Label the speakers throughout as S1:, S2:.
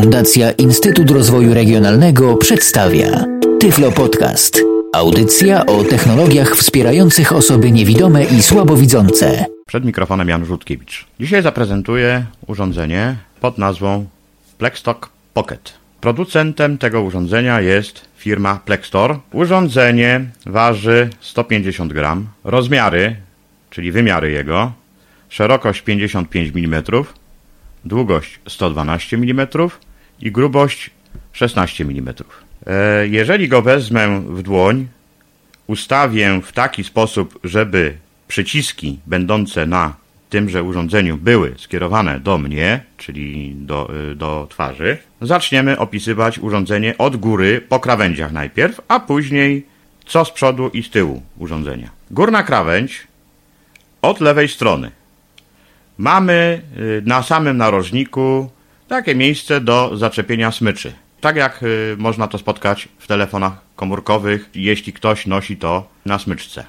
S1: Fundacja Instytut Rozwoju Regionalnego przedstawia Tyflo Podcast. Audycja o technologiach wspierających osoby niewidome i słabowidzące.
S2: Przed mikrofonem Jan Rzutkiewicz. Dzisiaj zaprezentuję urządzenie pod nazwą Plexstock Pocket. Producentem tego urządzenia jest firma Plextor. Urządzenie waży 150 gram. Rozmiary, czyli wymiary jego, szerokość 55 mm, długość 112 mm i grubość 16 mm. E, jeżeli go wezmę w dłoń, ustawię w taki sposób, żeby przyciski będące na tymże urządzeniu były skierowane do mnie, czyli do, e, do twarzy, zaczniemy opisywać urządzenie od góry po krawędziach najpierw, a później co z przodu i z tyłu urządzenia. Górna krawędź od lewej strony. Mamy y, na samym narożniku takie miejsce do zaczepienia smyczy. Tak jak y, można to spotkać w telefonach komórkowych, jeśli ktoś nosi to na smyczce.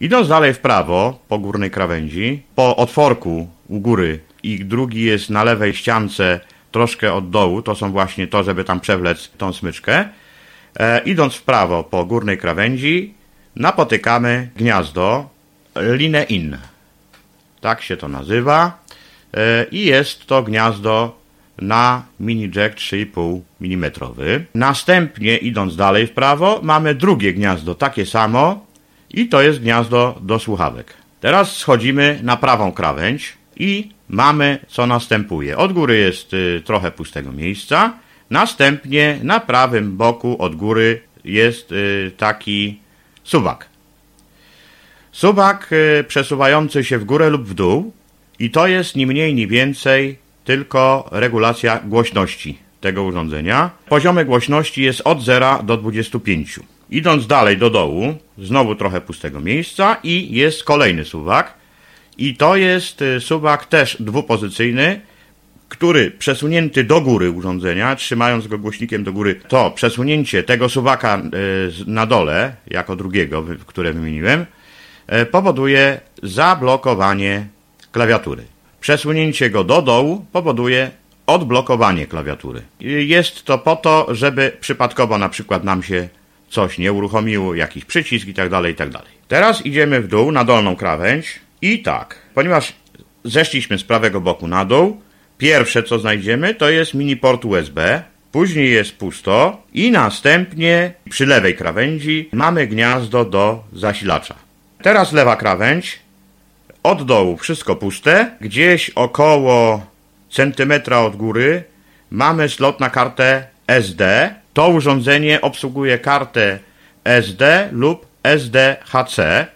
S2: Idąc dalej w prawo, po górnej krawędzi, po otworku u góry i drugi jest na lewej ściance troszkę od dołu, to są właśnie to, żeby tam przewlec tą smyczkę. E, idąc w prawo po górnej krawędzi, napotykamy gniazdo linę in. Tak się to nazywa. E, I jest to gniazdo na mini jack 3,5 mm. Następnie idąc dalej w prawo mamy drugie gniazdo, takie samo i to jest gniazdo do słuchawek. Teraz schodzimy na prawą krawędź i mamy co następuje. Od góry jest y, trochę pustego miejsca, następnie na prawym boku od góry jest y, taki suwak. Suwak y, przesuwający się w górę lub w dół i to jest ni mniej ni więcej tylko regulacja głośności tego urządzenia. Poziomy głośności jest od 0 do 25. Idąc dalej do dołu, znowu trochę pustego miejsca i jest kolejny suwak. I to jest y, suwak też dwupozycyjny, który przesunięty do góry urządzenia, trzymając go głośnikiem do góry, to przesunięcie tego suwaka y, na dole, jako drugiego, które wymieniłem, y, powoduje zablokowanie klawiatury. Przesunięcie go do dołu powoduje odblokowanie klawiatury. Jest to po to, żeby przypadkowo na przykład nam się coś nie uruchomiło, jakiś przycisk i tak dalej, i tak. Teraz idziemy w dół na dolną krawędź i tak, ponieważ zeszliśmy z prawego boku na dół, pierwsze co znajdziemy to jest mini port USB, później jest pusto i następnie przy lewej krawędzi mamy gniazdo do zasilacza. Teraz lewa krawędź, od dołu wszystko puste, gdzieś około centymetra od góry mamy slot na kartę SD. To urządzenie obsługuje kartę SD lub SDHC.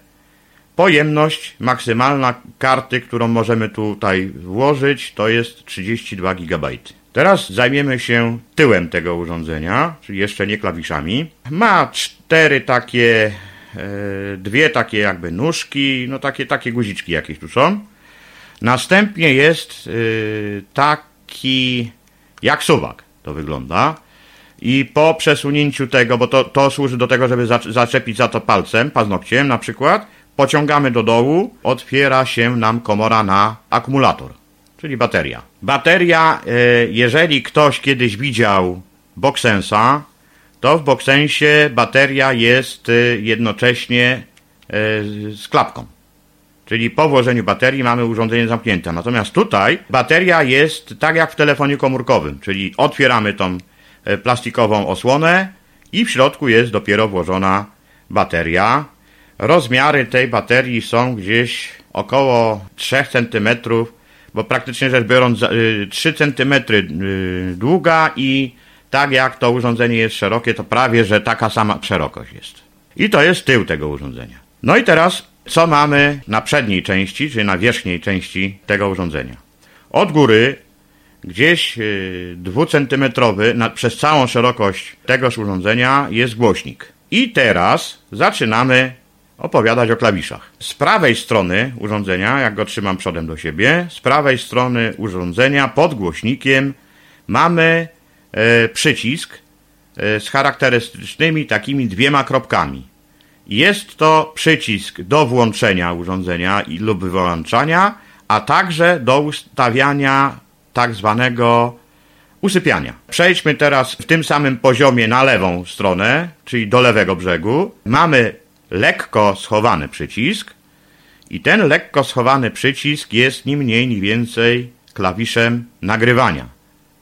S2: Pojemność maksymalna karty, którą możemy tutaj włożyć, to jest 32 GB. Teraz zajmiemy się tyłem tego urządzenia, czyli jeszcze nie klawiszami. Ma cztery takie dwie takie jakby nóżki, no takie, takie guziczki jakieś tu są. Następnie jest e, taki jak suwak to wygląda. I po przesunięciu tego, bo to, to służy do tego, żeby zaczepić za to palcem, paznokciem na przykład, pociągamy do dołu, otwiera się nam komora na akumulator, czyli bateria. Bateria, e, jeżeli ktoś kiedyś widział Boxensa, to w Boxensie bateria jest y, jednocześnie y, z klapką. Czyli po włożeniu baterii mamy urządzenie zamknięte. Natomiast tutaj bateria jest tak jak w telefonie komórkowym, czyli otwieramy tą y, plastikową osłonę i w środku jest dopiero włożona bateria. Rozmiary tej baterii są gdzieś około 3 cm, bo praktycznie rzecz biorąc 3 cm długa i tak jak to urządzenie jest szerokie, to prawie, że taka sama szerokość jest. I to jest tył tego urządzenia. No i teraz, co mamy na przedniej części, czyli na wierzchniej części tego urządzenia? Od góry, gdzieś yy, dwucentymetrowy, przez całą szerokość tegoż urządzenia jest głośnik. I teraz zaczynamy opowiadać o klawiszach. Z prawej strony urządzenia, jak go trzymam przodem do siebie, z prawej strony urządzenia pod głośnikiem mamy przycisk e, z charakterystycznymi takimi dwiema kropkami. Jest to przycisk do włączenia urządzenia lub wyłączania, a także do ustawiania tak zwanego usypiania. Przejdźmy teraz w tym samym poziomie na lewą stronę, czyli do lewego brzegu. Mamy lekko schowany przycisk i ten lekko schowany przycisk jest ni mniej, ni więcej klawiszem nagrywania,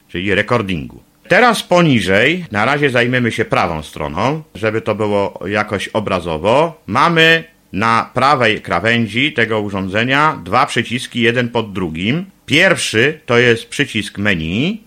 S2: czyli recordingu. Teraz poniżej, na razie zajmiemy się prawą stroną, żeby to było jakoś obrazowo. Mamy na prawej krawędzi tego urządzenia dwa przyciski, jeden pod drugim. Pierwszy to jest przycisk menu,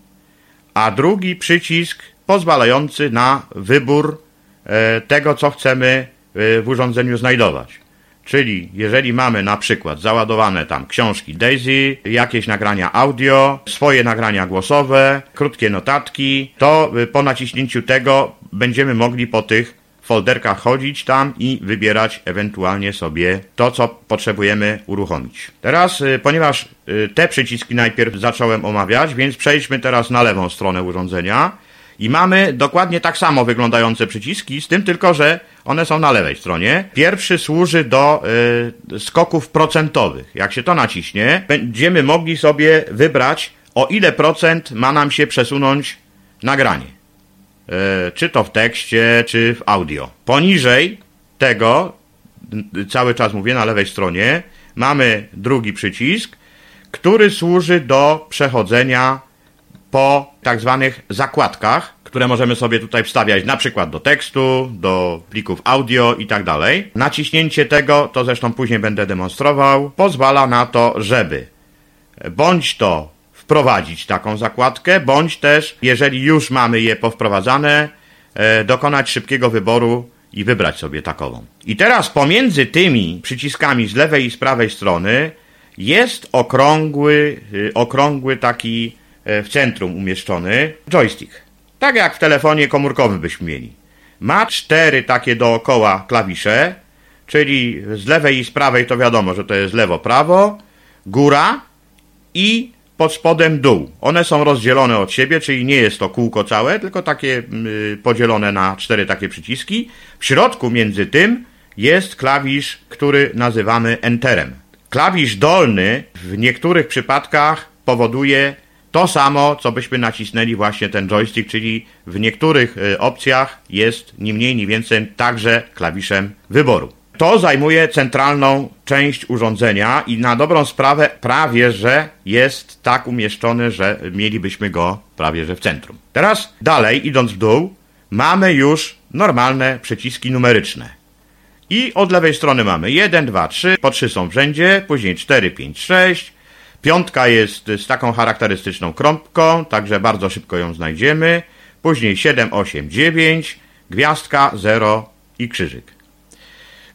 S2: a drugi przycisk pozwalający na wybór e, tego, co chcemy e, w urządzeniu znajdować. Czyli jeżeli mamy na przykład załadowane tam książki Daisy, jakieś nagrania audio, swoje nagrania głosowe, krótkie notatki, to y, po naciśnięciu tego będziemy mogli po tych folderkach chodzić tam i wybierać ewentualnie sobie to, co potrzebujemy uruchomić. Teraz, y, ponieważ y, te przyciski najpierw zacząłem omawiać, więc przejdźmy teraz na lewą stronę urządzenia i mamy dokładnie tak samo wyglądające przyciski, z tym tylko, że one są na lewej stronie. Pierwszy służy do y, skoków procentowych. Jak się to naciśnie, będziemy mogli sobie wybrać, o ile procent ma nam się przesunąć nagranie. Y, czy to w tekście, czy w audio. Poniżej tego, cały czas mówię na lewej stronie, mamy drugi przycisk, który służy do przechodzenia po tak zwanych zakładkach, które możemy sobie tutaj wstawiać na przykład do tekstu, do plików audio i tak dalej. Naciśnięcie tego, to zresztą później będę demonstrował, pozwala na to, żeby bądź to wprowadzić taką zakładkę, bądź też, jeżeli już mamy je powprowadzane, e, dokonać szybkiego wyboru i wybrać sobie takową. I teraz pomiędzy tymi przyciskami z lewej i z prawej strony jest okrągły, y, okrągły taki w centrum umieszczony joystick. Tak jak w telefonie komórkowym byśmy mieli. Ma cztery takie dookoła klawisze, czyli z lewej i z prawej to wiadomo, że to jest lewo-prawo, góra i pod spodem dół. One są rozdzielone od siebie, czyli nie jest to kółko całe, tylko takie y, podzielone na cztery takie przyciski. W środku między tym jest klawisz, który nazywamy Enterem. Klawisz dolny w niektórych przypadkach powoduje to samo, co byśmy nacisnęli właśnie ten joystick, czyli w niektórych y, opcjach jest ni mniej, ni więcej także klawiszem wyboru. To zajmuje centralną część urządzenia i na dobrą sprawę prawie, że jest tak umieszczony, że mielibyśmy go prawie, że w centrum. Teraz dalej, idąc w dół, mamy już normalne przyciski numeryczne. I od lewej strony mamy 1, 2, 3, po 3 są w rzędzie, później 4, 5, 6, Piątka jest z taką charakterystyczną krąbką, także bardzo szybko ją znajdziemy. Później 7, 8, 9, gwiazdka, 0 i krzyżyk.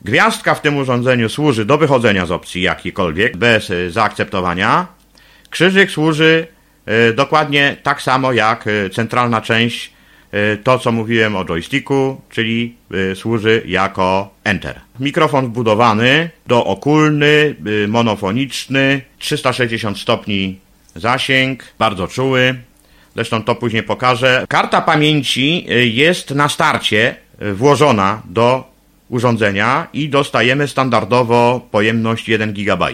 S2: Gwiazdka w tym urządzeniu służy do wychodzenia z opcji jakiejkolwiek, bez e, zaakceptowania. Krzyżyk służy e, dokładnie tak samo jak e, centralna część to, co mówiłem o joysticku, czyli e, służy jako Enter. Mikrofon wbudowany do okulny, e, monofoniczny, 360 stopni zasięg, bardzo czuły. Zresztą to później pokażę. Karta pamięci jest na starcie włożona do urządzenia i dostajemy standardowo pojemność 1 GB.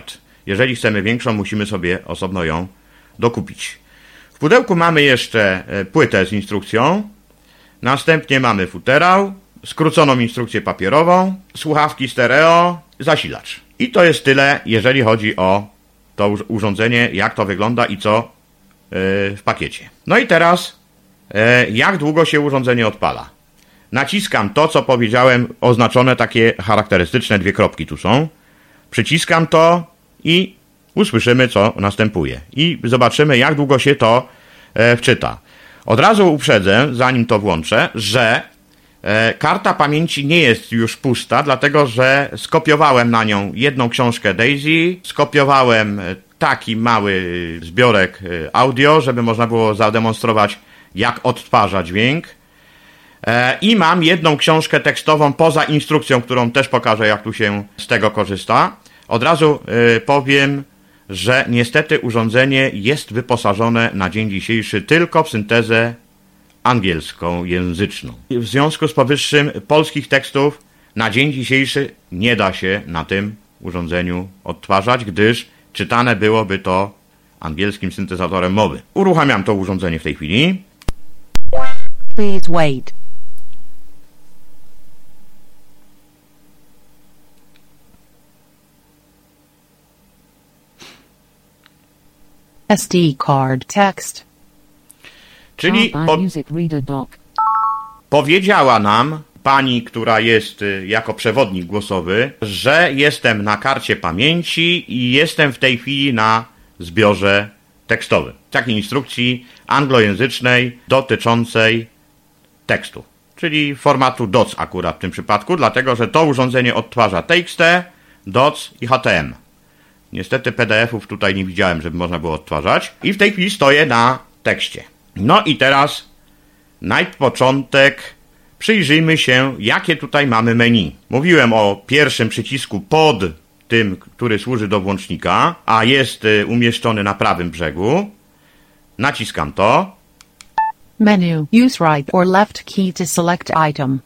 S2: Jeżeli chcemy większą, musimy sobie osobno ją dokupić. W pudełku mamy jeszcze płytę z instrukcją, Następnie mamy futerał, skróconą instrukcję papierową, słuchawki stereo, zasilacz. I to jest tyle, jeżeli chodzi o to urządzenie, jak to wygląda i co e, w pakiecie. No i teraz, e, jak długo się urządzenie odpala? Naciskam to, co powiedziałem, oznaczone takie charakterystyczne dwie kropki tu są. Przyciskam to i usłyszymy, co następuje. I zobaczymy, jak długo się to e, wczyta. Od razu uprzedzę, zanim to włączę, że e, karta pamięci nie jest już pusta, dlatego że skopiowałem na nią jedną książkę Daisy, skopiowałem taki mały zbiorek e, audio, żeby można było zademonstrować, jak odtwarza dźwięk. E, I mam jedną książkę tekstową poza instrukcją, którą też pokażę, jak tu się z tego korzysta. Od razu powiem, że niestety urządzenie jest wyposażone na dzień dzisiejszy tylko w syntezę angielską języczną. W związku z powyższym polskich tekstów na dzień dzisiejszy nie da się na tym urządzeniu odtwarzać, gdyż czytane byłoby to angielskim syntezatorem mowy. Uruchamiam to urządzenie w tej chwili.
S3: Please wait. SD card text.
S2: Czyli po, powiedziała nam pani, która jest y, jako przewodnik głosowy, że jestem na karcie pamięci i jestem w tej chwili na zbiorze tekstowym. Takiej instrukcji anglojęzycznej dotyczącej tekstu, czyli formatu DOC akurat w tym przypadku, dlatego że to urządzenie odtwarza TXT, DOC i HTML. Niestety PDF-ów tutaj nie widziałem, żeby można było odtwarzać. I w tej chwili stoję na tekście. No i teraz na początek przyjrzyjmy się, jakie tutaj mamy menu. Mówiłem o pierwszym przycisku pod tym, który służy do włącznika, a jest y, umieszczony na prawym brzegu. Naciskam to.
S3: Menu. Use right or left key to select item.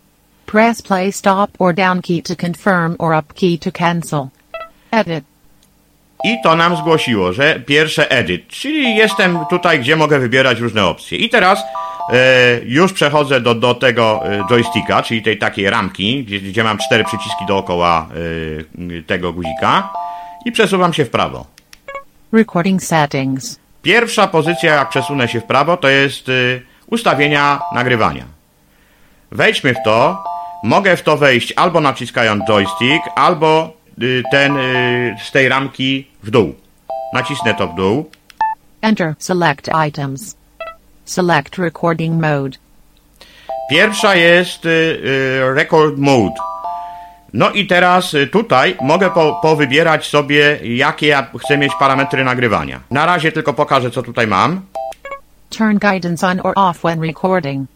S3: Press play stop or down key to confirm or up key to cancel. Edit.
S2: I to nam zgłosiło, że pierwsze edit, czyli jestem tutaj, gdzie mogę wybierać różne opcje. I teraz e, już przechodzę do, do tego e, joysticka, czyli tej takiej ramki, gdzie, gdzie mam cztery przyciski dookoła e, tego guzika i przesuwam się w prawo.
S3: Recording settings.
S2: Pierwsza pozycja, jak przesunę się w prawo, to jest y, ustawienia nagrywania. Wejdźmy w to. Mogę w to wejść albo naciskając joystick, albo ten y, z tej ramki w dół. Nacisnę to w dół.
S3: Enter. Select items. Select recording mode.
S2: Pierwsza jest y, y, record mode. No i teraz y, tutaj mogę po, powybierać sobie, jakie ja chcę mieć parametry nagrywania. Na razie tylko pokażę, co tutaj mam.
S3: Turn guidance on or off when recording.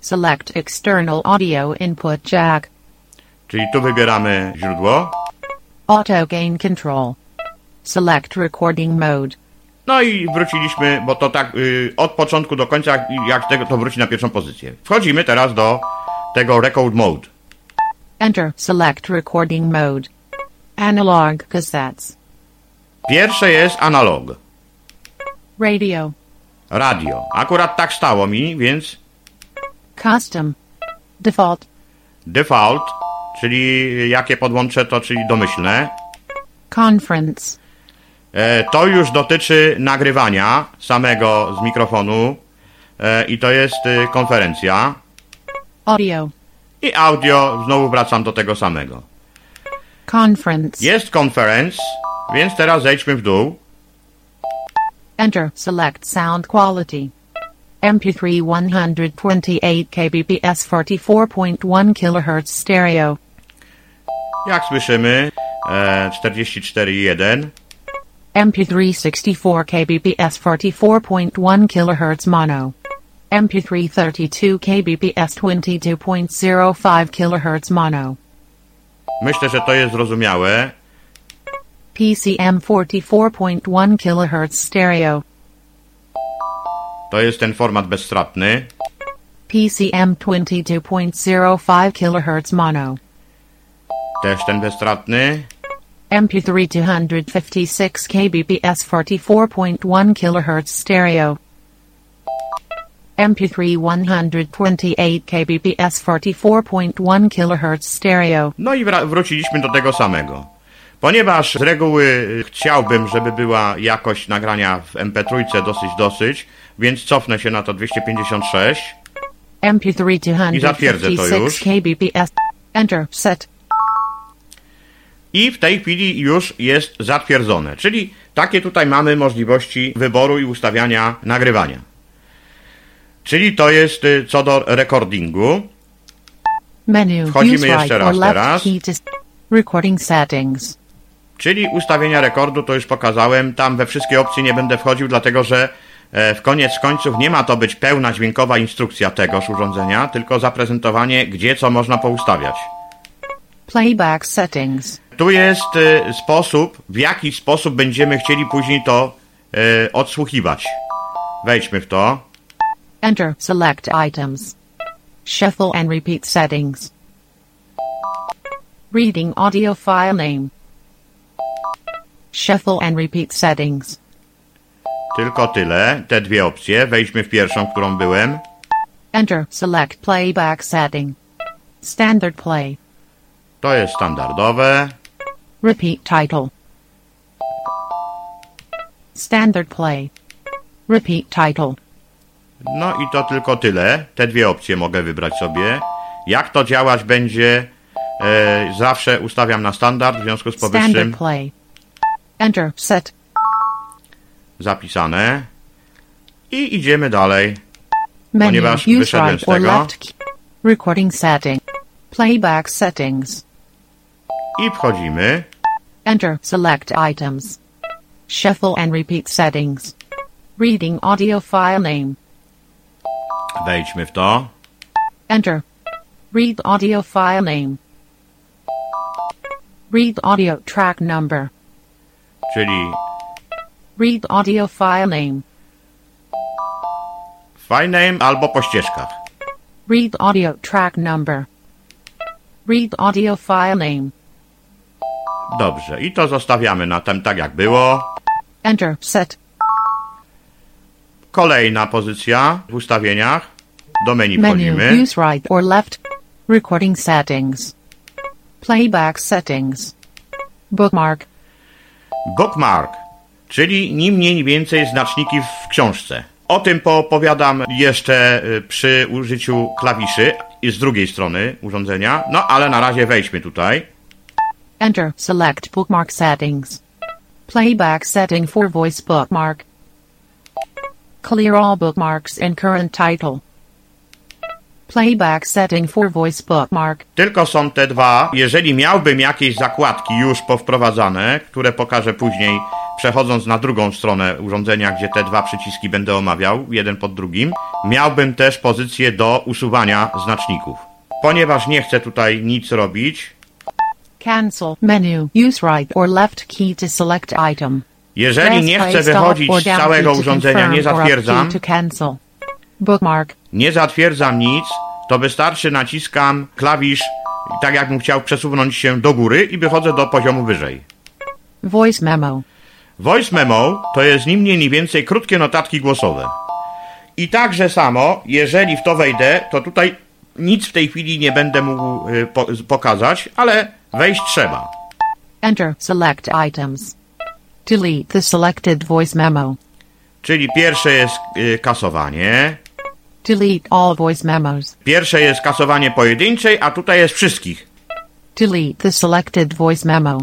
S3: Select external audio input jack.
S2: Czyli tu wybieramy źródło.
S3: Auto gain control. Select recording mode.
S2: No i wróciliśmy, bo to tak y, od początku do końca, jak, jak tego, to wróci na pierwszą pozycję. Wchodzimy teraz do tego record mode.
S3: Enter. Select recording mode. Analog cassettes.
S2: Pierwsze jest analog,
S3: Radio.
S2: radio. Akurat tak stało mi, więc
S3: Custom. Default.
S2: default, czyli jakie podłączę to, czyli domyślne.
S3: Conference.
S2: E, to już dotyczy nagrywania samego z mikrofonu e, i to jest y, konferencja.
S3: Audio.
S2: I audio, znowu wracam do tego samego.
S3: Conference.
S2: Jest conference, więc teraz zejdźmy w dół.
S3: Enter. Select sound quality. MP3 128 kbps 44.1 kHz stereo.
S2: Jak słyszymy, e, 44.1.
S3: MP3 64 kbps 44.1 kHz mono. MP3 32 kbps 22.05 kHz mono.
S2: Myślę, że to jest zrozumiałe.
S3: PCM 44.1 kHz stereo.
S2: To jest ten format bezstratny.
S3: PCM 22.05 kHz mono.
S2: Też ten bezstratny.
S3: MP3 256 kbps 44.1 kHz stereo. MP3 128 kbps 44.1 kHz stereo.
S2: No i wróciliśmy do tego samego. Ponieważ z reguły y, chciałbym, żeby była jakość nagrania w MP3 dosyć, dosyć, więc cofnę się na to 256.
S3: MP3
S2: I zatwierdzę to już.
S3: 256 kbps. Enter. Set.
S2: I w tej chwili już jest zatwierdzone. Czyli takie tutaj mamy możliwości wyboru i ustawiania nagrywania. Czyli to jest y, co do recordingu.
S3: Menu.
S2: Wchodzimy
S3: Use
S2: jeszcze raz teraz.
S3: recording settings.
S2: Czyli ustawienia rekordu to już pokazałem. Tam we wszystkie opcje nie będę wchodził, dlatego że e, w koniec końców nie ma to być pełna dźwiękowa instrukcja tegoż urządzenia, tylko zaprezentowanie, gdzie co można poustawiać.
S3: Playback settings.
S2: Tu jest e, sposób, w jaki sposób będziemy chcieli później to e, odsłuchiwać. Wejdźmy w to.
S3: Enter. Select items. Shuffle and repeat settings. Reading audio file name. Shuffle and repeat settings.
S2: Tylko tyle, te dwie opcje. Wejdźmy w pierwszą, którą byłem.
S3: Enter. Select playback setting. Standard play.
S2: To jest standardowe.
S3: Repeat title. Standard play. Repeat title.
S2: No i to tylko tyle. Te dwie opcje mogę wybrać sobie. Jak to działać będzie, e, zawsze ustawiam na standard, w związku z powyższym
S3: Standard play. Enter. Set.
S2: zapisane. I idziemy dalej.
S3: Menu.
S2: Ponieważ wyszedłem z tego.
S3: Recording setting. Playback settings.
S2: I wchodzimy.
S3: Enter. Select items. Shuffle and repeat settings. Reading audio file name.
S2: Wejdźmy w to.
S3: Enter. Read audio file name. Read audio track number.
S2: Czyli
S3: Read audio file name.
S2: file name albo po ścieżkach.
S3: Read audio track number. Read audio file name.
S2: Dobrze. I to zostawiamy na tym tak jak było.
S3: Enter. Set.
S2: Kolejna pozycja w ustawieniach. Do menu
S3: Menu.
S2: wchodzimy.
S3: Use right or left. Recording settings. Playback settings. Bookmark.
S2: Bookmark, czyli ni mniej ni więcej znaczniki w książce. O tym poopowiadam jeszcze y, przy użyciu klawiszy i z drugiej strony urządzenia. No ale na razie wejdźmy tutaj.
S3: Enter. Select bookmark settings. Playback setting for voice bookmark. Clear all bookmarks and current title. Playback setting for voice bookmark.
S2: Tylko są te dwa. Jeżeli miałbym jakieś zakładki już powprowadzane, które pokażę później, przechodząc na drugą stronę urządzenia, gdzie te dwa przyciski będę omawiał, jeden pod drugim, miałbym też pozycję do usuwania znaczników. Ponieważ nie chcę tutaj nic robić,
S3: Cancel. Menu. Use right or left key to select item.
S2: jeżeli nie chcę wychodzić z całego urządzenia, nie zatwierdzam.
S3: Bookmark.
S2: nie zatwierdzam nic, to wystarczy naciskam klawisz, tak jakbym chciał przesunąć się do góry i wychodzę do poziomu wyżej.
S3: Voice memo.
S2: Voice memo to jest ni mniej, ni więcej krótkie notatki głosowe. I także samo, jeżeli w to wejdę, to tutaj nic w tej chwili nie będę mógł y, po, pokazać, ale wejść trzeba.
S3: Enter. Select items. Delete the selected voice memo.
S2: Czyli pierwsze jest y, kasowanie,
S3: Delete all voice memos.
S2: pierwsze jest kasowanie pojedynczej, a tutaj jest wszystkich.
S3: Delete the selected voice memo.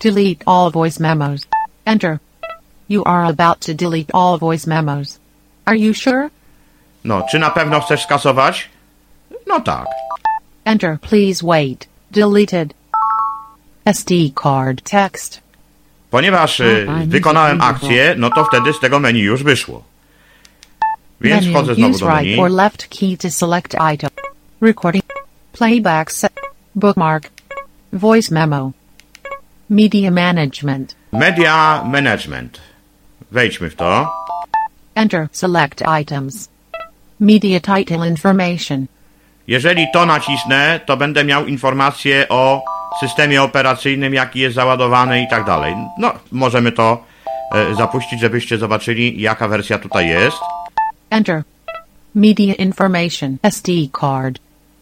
S3: Delete all voice memos. Enter. You are about to delete all voice memos. Are you sure?
S2: No, czy na pewno chcesz skasować? No tak.
S3: Enter. Please wait. Deleted. SD card text.
S2: Ponieważ y,
S3: A, a, nie
S2: wykonałem akcję, no to wtedy z tego menu już wyszło. Więc
S3: Menu.
S2: wchodzę znowu
S3: Use
S2: do
S3: right
S2: menu.
S3: or left key to select item. Recording. Playback set. Bookmark. Voice memo. Media management.
S2: Media Management. Wejdźmy w to.
S3: Enter. Select items. Media title information.
S2: Jeżeli to nacisnę, to będę miał informacje o systemie operacyjnym, jaki jest załadowany i tak dalej. No, możemy to e, zapuścić, żebyście zobaczyli, jaka wersja tutaj jest.
S3: Enter. Media information. SD card.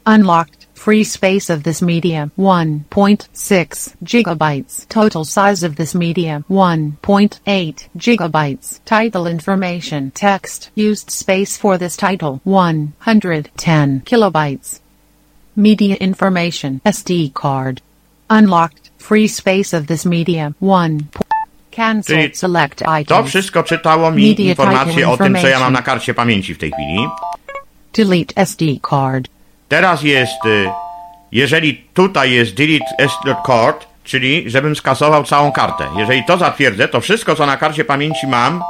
S3: Unlocked. Free space of this media 1.6 gigabytes. Total size of this media 1.8 gigabytes. Title information. Text. Used space for this title 110 kilobytes. Media information. SD card. Unlocked. Free space of this media 1. Cancel.
S2: Czyli
S3: Select
S2: To wszystko czytało mi
S3: Media
S2: informacje o tym, co ja mam na karcie pamięci w tej chwili.
S3: Delete SD card.
S2: Teraz jest, y, jeżeli tutaj jest delete SD card, czyli żebym skasował całą kartę. Jeżeli to zatwierdzę, to wszystko, co na karcie pamięci mam,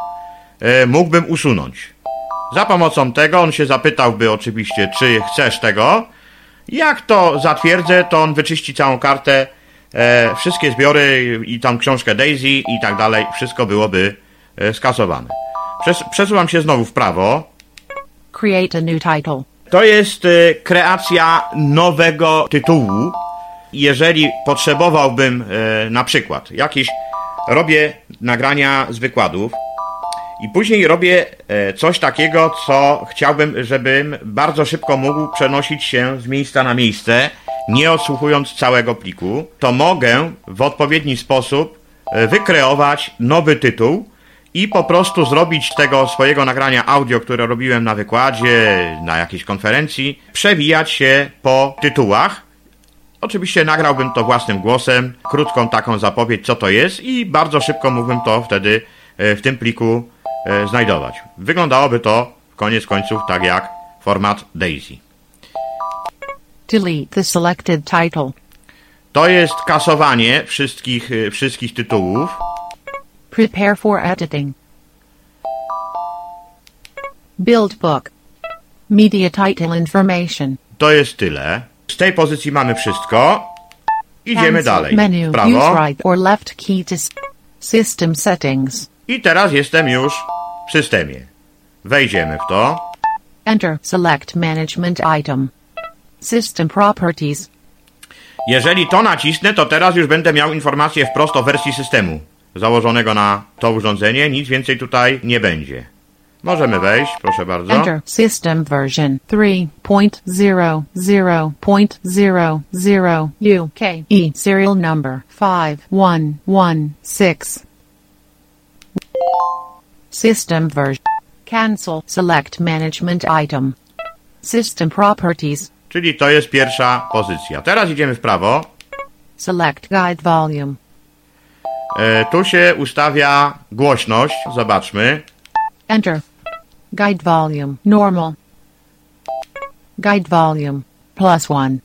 S2: y, mógłbym usunąć. Za pomocą tego on się zapytałby oczywiście, czy chcesz tego. Jak to zatwierdzę, to on wyczyści całą kartę, e, wszystkie zbiory i tam książkę Daisy i tak dalej, wszystko byłoby skasowane. Przes przesuwam się znowu w prawo.
S3: Create a new title.
S2: To jest e, kreacja nowego tytułu. Jeżeli potrzebowałbym e, na przykład jakieś robię nagrania z wykładów i później robię e, coś takiego, co chciałbym, żebym bardzo szybko mógł przenosić się z miejsca na miejsce, nie odsłuchując całego pliku, to mogę w odpowiedni sposób wykreować nowy tytuł i po prostu zrobić tego swojego nagrania audio, które robiłem na wykładzie, na jakiejś konferencji, przewijać się po tytułach. Oczywiście nagrałbym to własnym głosem, krótką taką zapowiedź, co to jest i bardzo szybko mógłbym to wtedy e, w tym pliku e, znajdować. Wyglądałoby to koniec końców tak jak format DAISY.
S3: Delete the selected title.
S2: To jest kasowanie wszystkich, e, wszystkich tytułów.
S3: Prepare for editing. Build book. Media title information.
S2: To jest tyle. Z tej pozycji mamy wszystko. Idziemy
S3: Cancel
S2: dalej.
S3: Menu.
S2: Prawo.
S3: Use right or left key to system settings.
S2: I teraz jestem już w systemie. Wejdziemy w to.
S3: Enter. Select management item. System properties.
S2: Jeżeli to nacisnę, to teraz już będę miał informację wprost o wersji systemu założonego na to urządzenie. Nic więcej tutaj nie będzie. Możemy wejść, proszę bardzo.
S3: Enter. System version 3.00.000 UK. E. Serial number 5116. System version. Cancel. Select management item. System properties.
S2: Czyli to jest pierwsza pozycja. Teraz idziemy w prawo.
S3: Select guide volume.
S2: E, tu się ustawia głośność. Zobaczmy.
S3: Enter. Guide volume. Normal. Guide volume. Plus 1.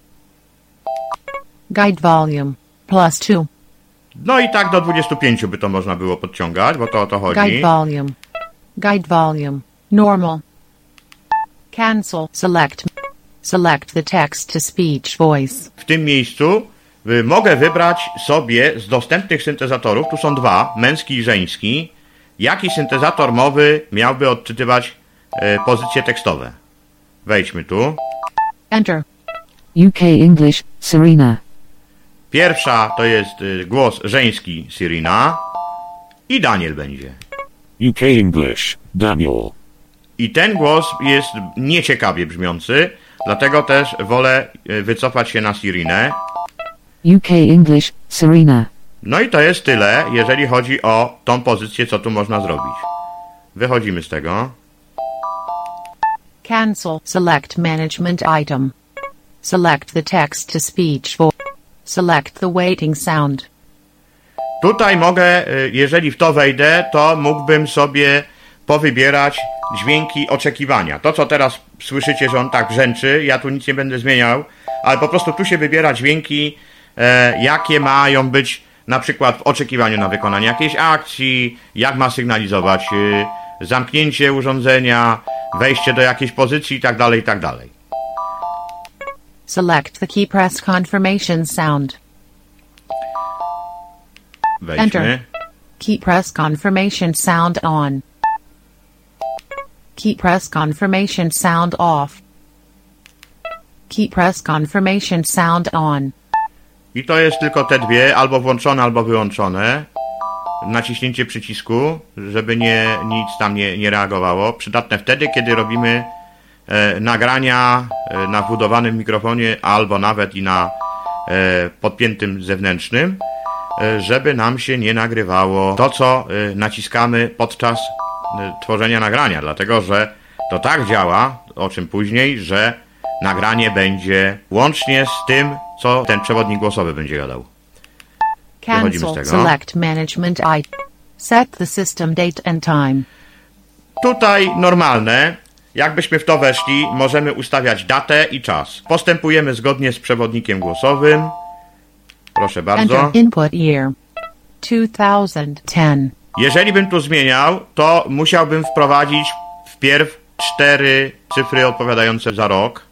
S3: Guide volume. Plus 2.
S2: No i tak do 25 by to można było podciągać, bo to o to chodzi.
S3: Guide volume. Guide volume. Normal. Cancel. Select. Select the text to speech voice.
S2: W tym miejscu mogę wybrać sobie z dostępnych syntezatorów, tu są dwa, męski i żeński, jaki syntezator mowy miałby odczytywać e, pozycje tekstowe. Wejdźmy tu.
S3: Enter.
S4: UK English, Serena.
S2: Pierwsza to jest y, głos żeński Sirina i Daniel będzie.
S5: UK English, Daniel.
S2: I ten głos jest nieciekawie brzmiący, dlatego też wolę y, wycofać się na Sirinę.
S4: UK English, Serena.
S2: No i to jest tyle, jeżeli chodzi o tą pozycję, co tu można zrobić. Wychodzimy z tego.
S3: Cancel. Select management item. Select the text to speech voice. Select the waiting sound.
S2: Tutaj mogę, y, jeżeli w to wejdę, to mógłbym sobie powybierać dźwięki oczekiwania. To, co teraz słyszycie, że on tak brzęczy, ja tu nic nie będę zmieniał, ale po prostu tu się wybiera dźwięki, jakie mają być na przykład w oczekiwaniu na wykonanie jakiejś akcji, jak ma sygnalizować y, zamknięcie urządzenia, wejście do jakiejś pozycji itd., itd.
S3: Select the key press confirmation sound.
S2: Wejdźmy.
S3: Enter. Key press confirmation sound on. Key press confirmation sound off. Key press confirmation sound on.
S2: I to jest tylko te dwie, albo włączone, albo wyłączone. Naciśnięcie przycisku, żeby nie, nic tam nie, nie reagowało. Przydatne wtedy, kiedy robimy e, nagrania e, na wbudowanym mikrofonie, albo nawet i na e, podpiętym zewnętrznym, e, żeby nam się nie nagrywało to, co e, naciskamy podczas tworzenia nagrania, dlatego że to tak działa, o czym później, że nagranie będzie łącznie z tym, co ten przewodnik głosowy będzie gadał.
S3: Cancel.
S2: tego.
S3: Select management item. Set the system date and time.
S2: Tutaj normalne. Jakbyśmy w to weszli, możemy ustawiać datę i czas. Postępujemy zgodnie z przewodnikiem głosowym. Proszę bardzo.
S3: Enter input year. 2010.
S2: Jeżeli bym tu zmieniał, to musiałbym wprowadzić wpierw cztery cyfry odpowiadające za rok.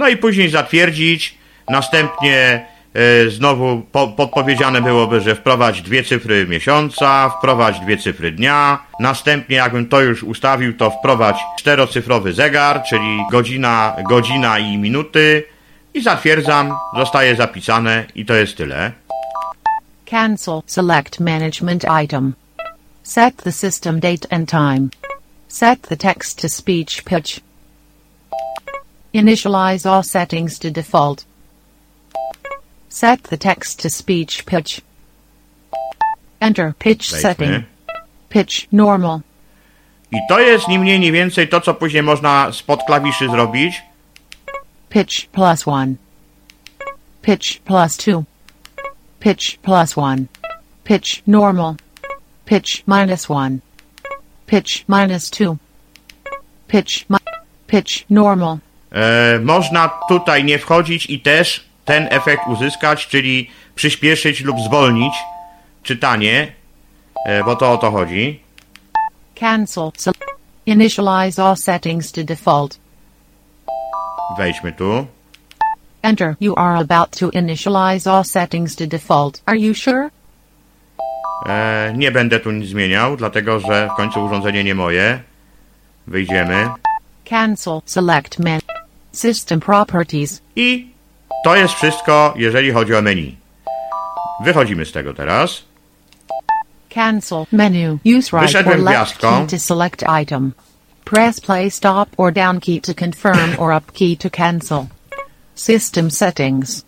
S2: No i później zatwierdzić. Następnie e, znowu po, podpowiedziane byłoby, że wprowadź dwie cyfry miesiąca, wprowadź dwie cyfry dnia. Następnie jakbym to już ustawił, to wprowadź czterocyfrowy zegar, czyli godzina, godzina i minuty. I zatwierdzam, zostaje zapisane i to jest tyle.
S3: Cancel. Select management item. Set the system date and time. Set the text to speech pitch. Initialize all settings to default. Set the text to speech pitch. Enter pitch
S2: Wejdźmy.
S3: setting. Pitch normal.
S2: I to jest ni mniej, ni więcej to, co później można spod klawiszy zrobić.
S3: Pitch plus 1. Pitch plus 2. Pitch plus 1. Pitch normal. Pitch minus 1. Pitch minus 2. Pitch mi- pitch normal.
S2: E, można tutaj nie wchodzić i też ten efekt uzyskać, czyli przyspieszyć lub zwolnić czytanie, e, bo to o to chodzi.
S3: Cancel. Initialize all settings to default.
S2: Wejdźmy tu.
S3: Enter. You are about to initialize all settings to default. Are you sure?
S2: E, nie będę tu nic zmieniał, dlatego że w końcu urządzenie nie moje. Wyjdziemy.
S3: Cancel. Select man. System properties.
S2: I to jest wszystko, jeżeli chodzi o menu. Wychodzimy z tego teraz.
S3: Cancel menu. Use right or
S2: Wyszedłem
S3: left
S2: gwiazdką.
S3: key to select item. Press play stop or down key to confirm or up key to cancel. System settings.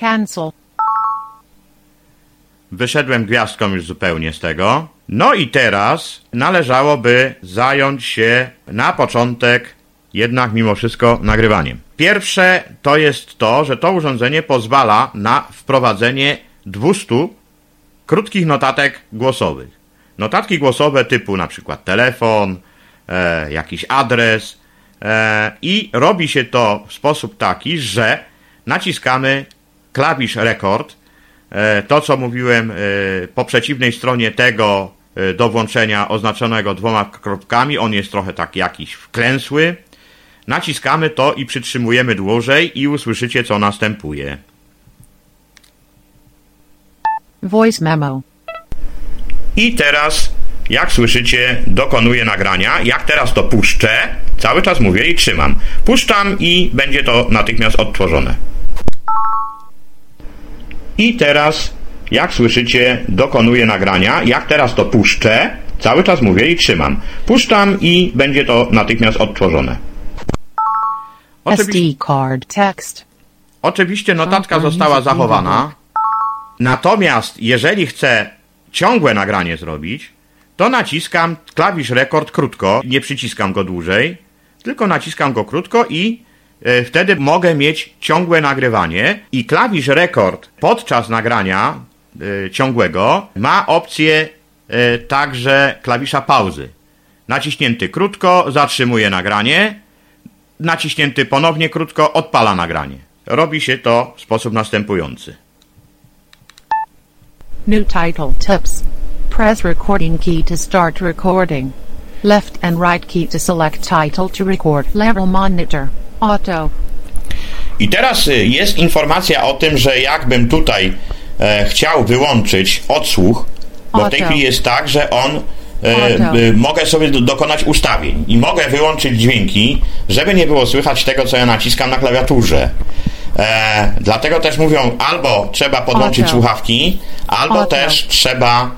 S3: Cancel.
S2: Wyszedłem gwiazdką już zupełnie z tego. No i teraz należałoby zająć się na początek jednak mimo wszystko nagrywaniem. Pierwsze to jest to, że to urządzenie pozwala na wprowadzenie 200 krótkich notatek głosowych. Notatki głosowe typu na przykład telefon, e, jakiś adres e, i robi się to w sposób taki, że naciskamy klawisz rekord, E, to, co mówiłem e, po przeciwnej stronie tego e, do włączenia oznaczonego dwoma kropkami, on jest trochę tak jakiś wklęsły. Naciskamy to i przytrzymujemy dłużej i usłyszycie, co następuje.
S3: Voice memo.
S2: I teraz, jak słyszycie, dokonuję nagrania. Jak teraz to puszczę, cały czas mówię i trzymam. Puszczam i będzie to natychmiast odtworzone. I teraz, jak słyszycie, dokonuję nagrania. Jak teraz to puszczę, cały czas mówię i trzymam. Puszczam i będzie to natychmiast odtworzone. Oczywiście,
S3: SD card text.
S2: oczywiście notatka została zachowana. Natomiast jeżeli chcę ciągłe nagranie zrobić, to naciskam klawisz rekord krótko, nie przyciskam go dłużej, tylko naciskam go krótko i e, wtedy mogę mieć ciągłe nagrywanie i klawisz rekord podczas nagrania e, ciągłego ma opcję e, także klawisza pauzy. Naciśnięty krótko zatrzymuje nagranie, naciśnięty ponownie krótko odpala nagranie. Robi się to w sposób następujący.
S3: New title tips. Press recording key to start recording. Left and right key to select title to record. Level monitor. Auto.
S2: I teraz y, jest informacja o tym, że jakbym tutaj e, chciał wyłączyć odsłuch, bo w tej chwili jest tak, że on e,
S3: Oto.
S2: y, mogę sobie do, dokonać ustawień i mogę wyłączyć dźwięki, żeby nie było słychać tego, co ja naciskam na klawiaturze. E, dlatego też mówią, albo trzeba podłączyć słuchawki, albo
S3: Oto.
S2: też trzeba,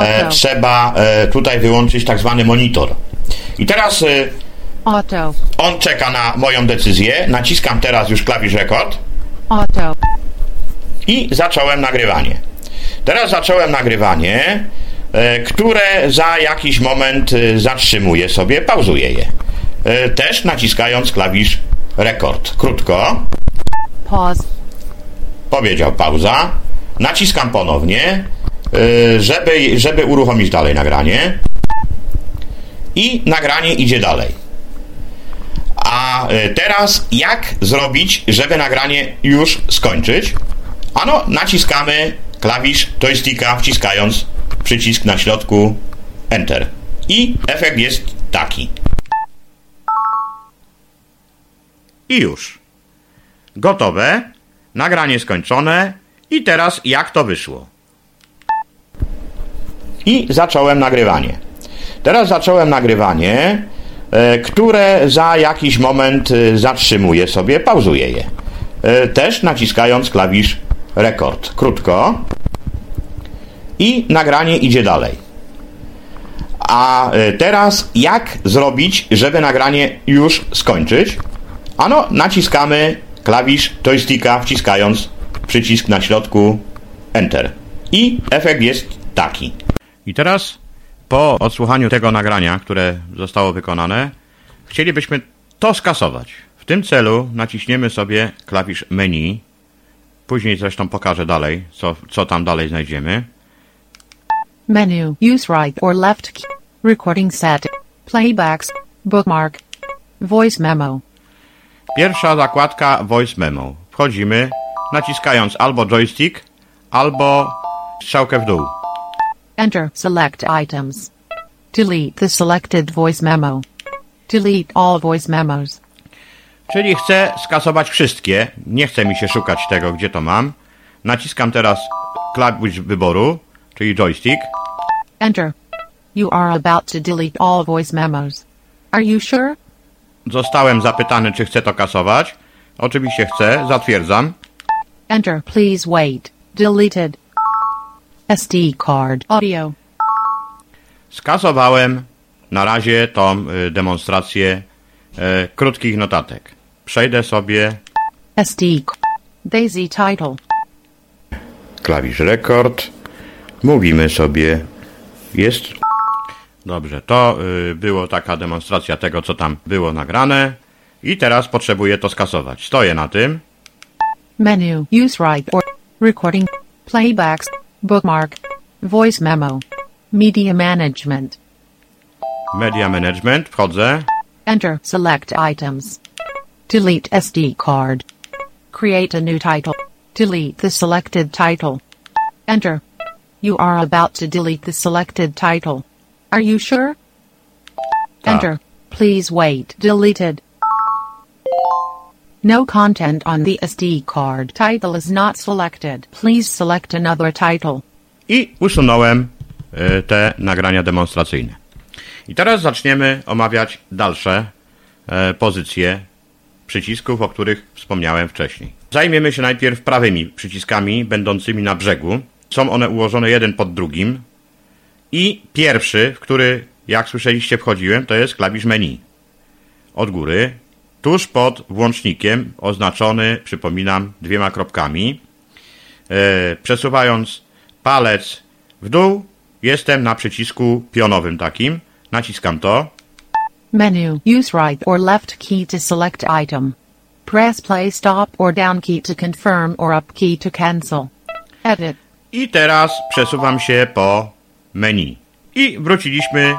S2: e, trzeba e, tutaj wyłączyć tak zwany monitor. I teraz
S3: Auto.
S2: on czeka na moją decyzję. Naciskam teraz już klawisz rekord. I zacząłem nagrywanie. Teraz zacząłem nagrywanie, e, które za jakiś moment e, zatrzymuję sobie, pauzuję je. E, Też naciskając klawisz rekord. Krótko,
S3: Pause.
S2: powiedział pauza. Naciskam ponownie, e, żeby, żeby uruchomić dalej nagranie. I nagranie idzie dalej. A e, teraz jak zrobić, żeby nagranie już skończyć? Ano, naciskamy klawisz joysticka, wciskając przycisk na środku Enter. I efekt jest taki. I już. Gotowe. Nagranie skończone. I teraz jak to wyszło? I zacząłem nagrywanie. Teraz zacząłem nagrywanie, e, które za jakiś moment e, zatrzymuję sobie, pauzuję je. E, Też naciskając klawisz rekord. Krótko. I nagranie idzie dalej. A e, teraz jak zrobić, żeby nagranie już skończyć? Ano, naciskamy klawisz joysticka wciskając przycisk na środku Enter. I efekt jest taki. I teraz po odsłuchaniu tego nagrania, które zostało wykonane, chcielibyśmy to skasować. W tym celu naciśniemy sobie klawisz menu. Później zresztą pokażę dalej, co, co tam dalej znajdziemy.
S3: Menu. Use right or left key. Recording set. Playbacks. Bookmark. Voice memo.
S2: Pierwsza zakładka Voice Memo. Wchodzimy naciskając albo joystick, albo strzałkę w dół.
S3: Enter. Select items. Delete the selected voice memo. Delete all voice memos.
S2: Czyli chcę skasować wszystkie. Nie chce mi się szukać tego, gdzie to mam. Naciskam teraz klawisz wyboru, czyli joystick.
S3: Enter. You are about to delete all voice memos. Are you sure?
S2: Zostałem zapytany, czy chcę to kasować. Oczywiście chcę, zatwierdzam.
S3: Enter. Please wait. Deleted. SD card. Audio.
S2: Skasowałem na razie tą y, demonstrację y, krótkich notatek. Przejdę sobie
S3: SD. Daisy title.
S2: klawisz rekord. Mówimy sobie jest. Dobrze, to y, było taka demonstracja tego, co tam było nagrane. I teraz potrzebuję to skasować. Stoję na tym.
S3: Menu. Use right or recording. Playbacks. Bookmark. Voice memo. Media management.
S2: Media Management, wchodzę.
S3: Enter. Select items. Delete SD card. Create a new title. Delete the selected title. Enter. You are about to delete the selected title. Are you sure?
S2: Tak.
S3: Enter. Please wait. Deleted. No content on the SD card. Title is not selected. Please select another title.
S2: I usunąłem y, te nagrania demonstracyjne. I teraz zaczniemy omawiać dalsze e, pozycje przycisków, o których wspomniałem wcześniej. Zajmiemy się najpierw prawymi przyciskami będącymi na brzegu. Są one ułożone jeden pod drugim. I pierwszy, w który, jak słyszeliście, wchodziłem, to jest klawisz menu. Od góry, tuż pod włącznikiem, oznaczony, przypominam, dwiema kropkami. E, przesuwając palec w dół, jestem na przycisku pionowym takim. Naciskam to.
S3: Menu. Use right or left key to select item. Press play stop or down key to confirm or up key to cancel. Edit.
S2: I teraz przesuwam się po menu. I wróciliśmy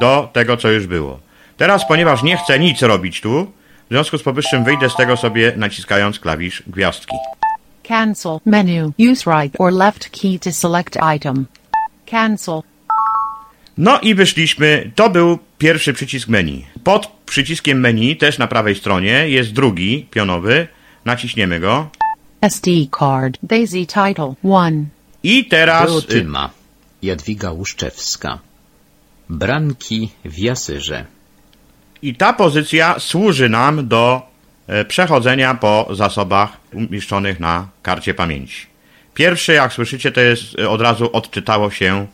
S2: do tego, co już było. Teraz, ponieważ nie chcę nic robić tu, w związku z powyższym wyjdę z tego sobie naciskając klawisz gwiazdki.
S3: Cancel. Menu. Use right or left key to select item. Cancel.
S2: No i wyszliśmy. To był pierwszy przycisk menu. Pod przyciskiem menu, też na prawej stronie, jest drugi pionowy. Naciśniemy go.
S3: SD card. Daisy title. 1.
S2: I teraz. y,
S6: Teotyma. Jadwiga Łuszczewska. Branki w Jasyrze.
S2: I ta pozycja służy nam do e, przechodzenia po zasobach umieszczonych na karcie pamięci. Pierwszy, jak słyszycie, to jest e, od razu odczytało się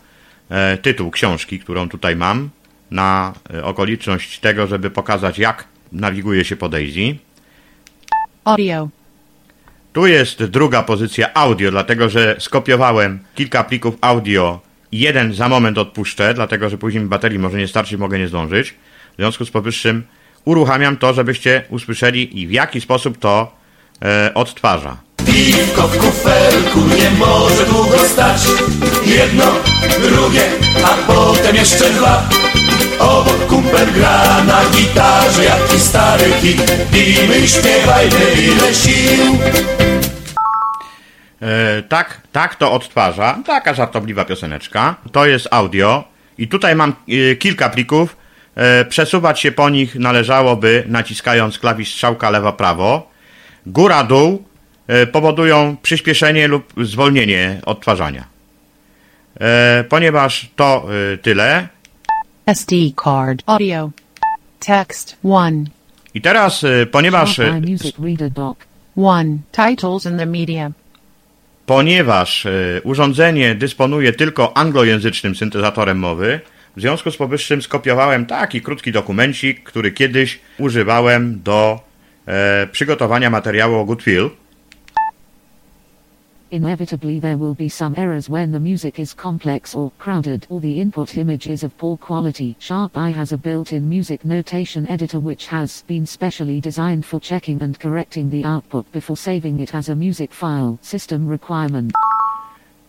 S2: e, tytuł książki, którą tutaj mam, na okoliczność tego, żeby pokazać, jak nawiguje się po Daisy.
S3: Audio.
S2: Tu jest druga pozycja audio, dlatego że skopiowałem kilka plików audio. Jeden za moment odpuszczę, dlatego że później mi baterii może nie starczy, mogę nie zdążyć. W związku z powyższym uruchamiam to, żebyście usłyszeli i w jaki sposób to e, odtwarza.
S7: Piwko w kufelku nie może długo stać Jedno, drugie, a potem jeszcze dwa Obok kumpel gra na gitarze jaki stary hit I my śpiewajmy ile sił
S2: E, tak, tak to odtwarza. Taka żartobliwa pioseneczka. To jest audio. I tutaj mam e, kilka plików. E, przesuwać się po nich należałoby naciskając klawisz strzałka lewo-prawo. Góra-dół powodują przyspieszenie lub zwolnienie odtwarzania. E, ponieważ to e, tyle.
S3: SD card. Audio. Text. 1.
S2: I teraz, e, ponieważ e.
S3: 1. Titles in the media.
S2: ponieważ e, urządzenie dysponuje tylko anglojęzycznym syntezatorem mowy, w związku z powyższym skopiowałem taki krótki dokumencik, który kiedyś używałem do e, przygotowania materiału o Goodwill.
S4: Inevitably there will be some errors when the music is complex or crowded or the input image is of poor quality. SharpEye has a built-in music notation editor which has been specially designed for checking and correcting the output before saving it as a music file. System requirement.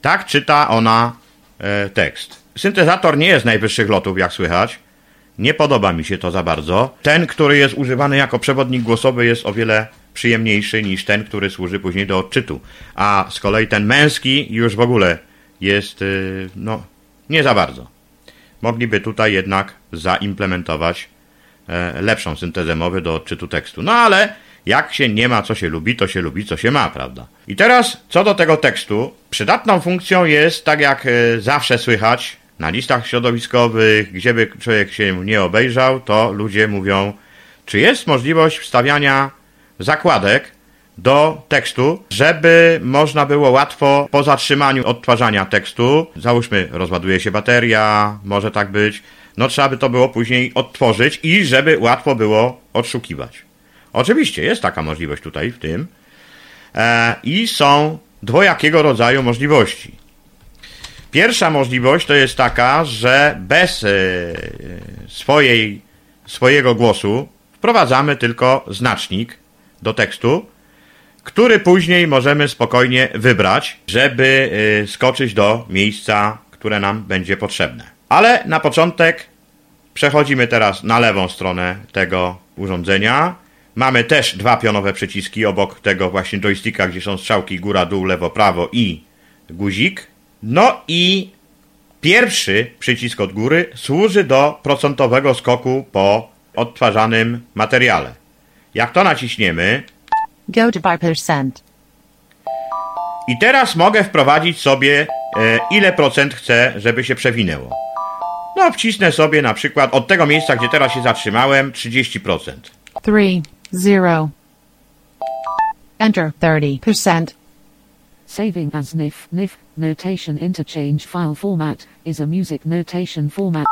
S2: Tak czyta ona e, tekst. Syntezator nie jest najwyższych lotów, jak słychać. Nie podoba mi się to za bardzo. Ten, który jest używany jako przewodnik głosowy, jest o wiele przyjemniejszy niż ten, który służy później do odczytu. A z kolei ten męski już w ogóle jest, y, no, nie za bardzo. Mogliby tutaj jednak zaimplementować e, lepszą syntezę mowy do odczytu tekstu. No ale jak się nie ma, co się lubi, to się lubi, co się ma, prawda? I teraz, co do tego tekstu, przydatną funkcją jest, tak jak e, zawsze słychać, na listach środowiskowych, gdzie by człowiek się nie obejrzał, to ludzie mówią, czy jest możliwość wstawiania zakładek do tekstu, żeby można było łatwo po zatrzymaniu odtwarzania tekstu, załóżmy rozładuje się bateria, może tak być, no trzeba by to było później odtworzyć i żeby łatwo było odszukiwać. Oczywiście jest taka możliwość tutaj w tym e, i są dwojakiego rodzaju możliwości. Pierwsza możliwość to jest taka, że bez e, swojej, swojego głosu wprowadzamy tylko znacznik do tekstu, który później możemy spokojnie wybrać, żeby y, skoczyć do miejsca, które nam będzie potrzebne. Ale na początek przechodzimy teraz na lewą stronę tego urządzenia. Mamy też dwa pionowe przyciski obok tego właśnie joysticka, gdzie są strzałki góra, dół, lewo, prawo i guzik. No i pierwszy przycisk od góry służy do procentowego skoku po odtwarzanym materiale. Jak to naciśniemy,
S3: Go to by percent.
S2: i teraz mogę wprowadzić sobie e, ile procent chcę, żeby się przewinęło. No, wcisnę sobie na przykład od tego miejsca, gdzie teraz się zatrzymałem, 30%.
S3: Three, zero. Enter 30%.
S4: Saving as NIF, NIF, Notation Interchange File Format, is a music notation format.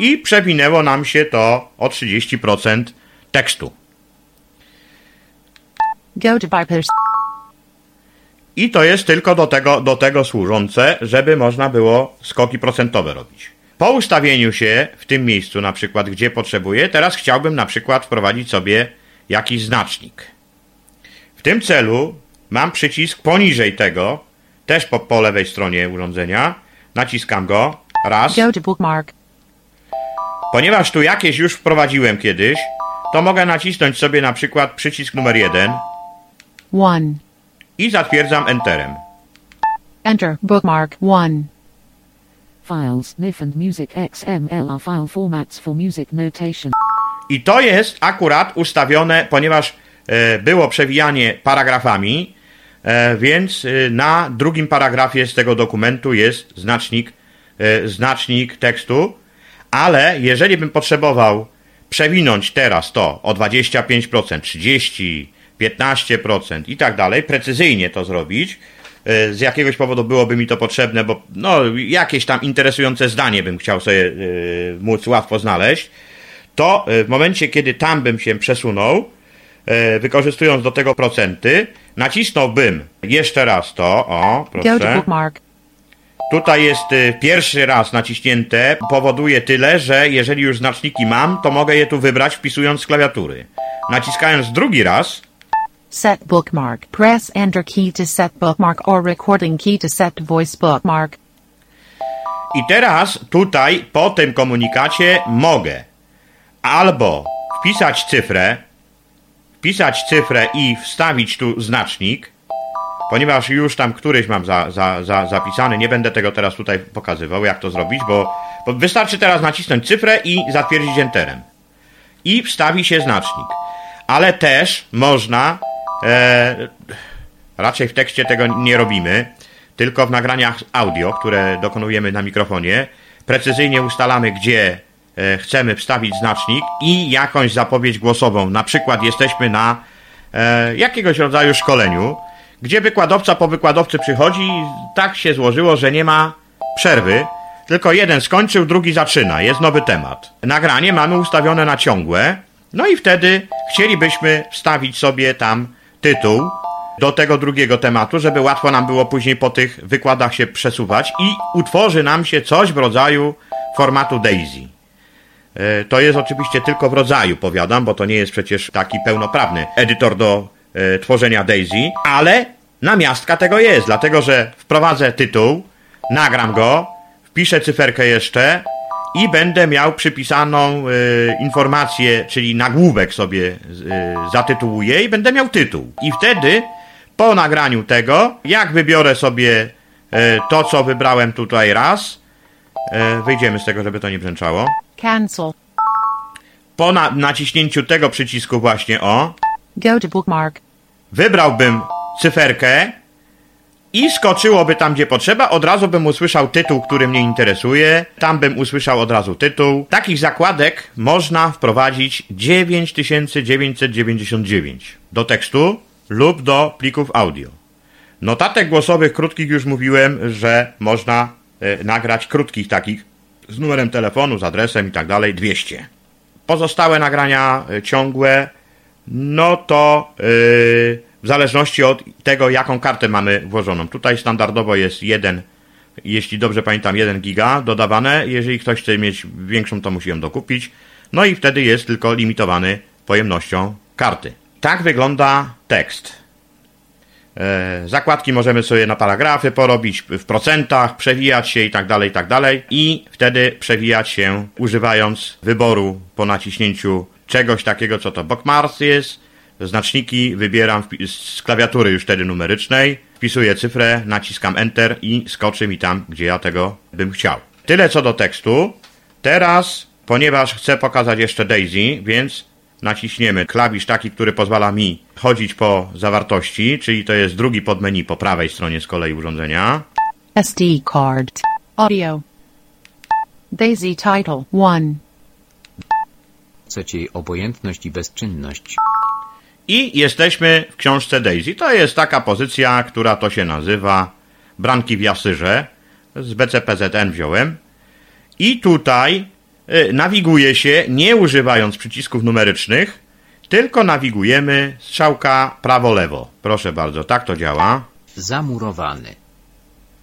S2: I przewinęło nam się to o 30% tekstu.
S3: Go to percent.
S2: I to jest tylko do tego, do tego służące, żeby można było skoki procentowe robić. Po ustawieniu się w tym miejscu, na przykład gdzie potrzebuję, teraz chciałbym na przykład wprowadzić sobie jakiś znacznik. W tym celu mam przycisk poniżej tego, też po, po lewej stronie urządzenia. Naciskam go. Raz.
S3: Go to bookmark.
S2: Ponieważ tu jakieś już wprowadziłem kiedyś, to mogę nacisnąć sobie na przykład przycisk numer jeden
S3: One.
S2: i zatwierdzam Enterem.
S3: Enter bookmark one.
S4: Files, NIF and Music XML are file formats for music notation.
S2: I to jest akurat ustawione, ponieważ e, było przewijanie paragrafami, e, więc e, na drugim paragrafie z tego dokumentu jest znacznik, e, znacznik tekstu, ale jeżeli bym potrzebował przewinąć teraz to o 25%, 30, 15% i tak dalej, precyzyjnie to zrobić, e, z jakiegoś powodu byłoby mi to potrzebne, bo no, jakieś tam interesujące zdanie bym chciał sobie e, móc łatwo znaleźć, to e, w momencie, kiedy tam bym się przesunął, wykorzystując do tego procenty, nacisnąłbym jeszcze raz to, o, proszę. Tutaj jest pierwszy raz naciśnięte, powoduje tyle, że jeżeli już znaczniki mam, to mogę je tu wybrać wpisując z klawiatury. Naciskając drugi raz,
S3: Set bookmark. Press enter key to set bookmark or recording key to set voice bookmark.
S2: I teraz tutaj po tym komunikacie mogę albo wpisać cyfrę, wpisać cyfrę i wstawić tu znacznik, ponieważ już tam któryś mam za, za, za, zapisany, nie będę tego teraz tutaj pokazywał, jak to zrobić, bo, bo wystarczy teraz nacisnąć cyfrę i zatwierdzić Enterem. I wstawi się znacznik. Ale też można, e, raczej w tekście tego nie robimy, tylko w nagraniach audio, które dokonujemy na mikrofonie, precyzyjnie ustalamy, gdzie e, chcemy wstawić znacznik i jakąś zapowiedź głosową. Na przykład jesteśmy na e, jakiegoś rodzaju szkoleniu, gdzie wykładowca po wykładowcy przychodzi i tak się złożyło, że nie ma przerwy, tylko jeden skończył, drugi zaczyna, jest nowy temat. Nagranie mamy ustawione na ciągłe, no i wtedy chcielibyśmy wstawić sobie tam tytuł do tego drugiego tematu, żeby łatwo nam było później po tych wykładach się przesuwać i utworzy nam się coś w rodzaju formatu Daisy. E, To jest oczywiście tylko w rodzaju, powiadam, bo to nie jest przecież taki pełnoprawny edytor do e, tworzenia Daisy, ale namiastka tego jest, dlatego że wprowadzę tytuł, nagram go, wpiszę cyferkę jeszcze i będę miał przypisaną e, informację, czyli nagłówek sobie e, zatytułuję i będę miał tytuł. I wtedy po nagraniu tego, jak wybiorę sobie e, to, co wybrałem tutaj raz, wyjdziemy z tego, żeby to nie brzęczało.
S3: Cancel.
S2: Po na naciśnięciu tego przycisku właśnie o,
S3: Go to bookmark.
S2: wybrałbym cyferkę i skoczyłoby tam, gdzie potrzeba. Od razu bym usłyszał tytuł, który mnie interesuje. Tam bym usłyszał od razu tytuł. Takich zakładek można wprowadzić 9999 do tekstu lub do plików audio. Notatek głosowych krótkich już mówiłem, że można e, nagrać krótkich takich z numerem telefonu, z adresem i tak dalej 200. Pozostałe nagrania e, ciągłe, no to yy, w zależności od tego, jaką kartę mamy włożoną. Tutaj standardowo jest jeden, jeśli dobrze pamiętam, 1 giga dodawane. Jeżeli ktoś chce mieć większą, to musi ją dokupić. No i wtedy jest tylko limitowany pojemnością karty. Tak wygląda tekst. E, Zakładki możemy sobie na paragrafy porobić w procentach, przewijać się i tak dalej, i tak dalej. I wtedy przewijać się używając wyboru po naciśnięciu czegoś takiego, co to bookmarks jest. Znaczniki wybieram z klawiatury już wtedy numerycznej. Wpisuję cyfrę, naciskam Enter i skoczy mi tam, gdzie ja tego bym chciał. Tyle co do tekstu. Teraz, ponieważ chcę pokazać jeszcze Daisy, więc naciśniemy klawisz taki, który pozwala mi chodzić po zawartości, czyli to jest drugi podmenu po prawej stronie z kolei urządzenia.
S3: SD card. Audio. Daisy title 1.
S6: Trzeciej obojętność i bezczynność.
S2: I jesteśmy w książce Daisy. To jest taka pozycja, która to się nazywa Branki w Jasyrze. Z BCPZN wziąłem. I tutaj y, nawiguje się nie używając przycisków numerycznych, tylko nawigujemy strzałka prawo-lewo. Proszę bardzo, tak to działa.
S6: Zamurowany.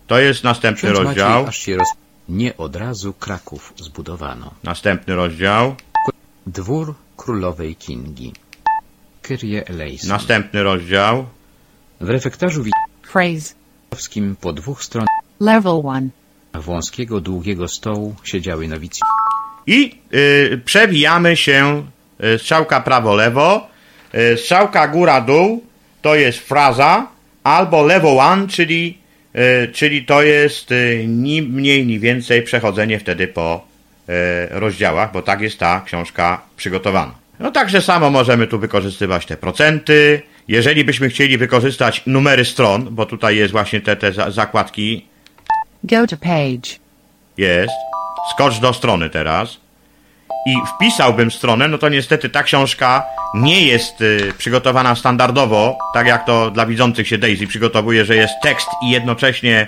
S2: To jest następny
S6: Ksiądz
S2: rozdział.
S6: Maciej roz... Nie od razu Kraków zbudowano.
S2: Następny rozdział.
S6: Dwór królowej Kingi. Kyrie eleison.
S2: Następny rozdział.
S6: W refektarzu
S3: Phrase.
S6: witowskim po dwóch stronach
S3: Level 1.
S6: wąskiego, długiego stołu siedziały nowicjusze.
S2: I y, przewijamy się y, strzałka prawo-lewo. Y, strzałka góra-dół to jest fraza, albo lewo one, czyli, y, czyli to jest y, ni mniej, ni więcej przechodzenie wtedy po y, rozdziałach, bo tak jest ta książka przygotowana. No także samo możemy tu wykorzystywać te procenty. Jeżeli byśmy chcieli wykorzystać numery stron, bo tutaj jest właśnie te, te za- zakładki
S3: Go to page.
S2: jest. Skocz do strony teraz. I wpisałbym stronę, no to niestety ta książka nie jest y, przygotowana standardowo, tak jak to dla widzących się Daisy przygotowuje, że jest tekst i jednocześnie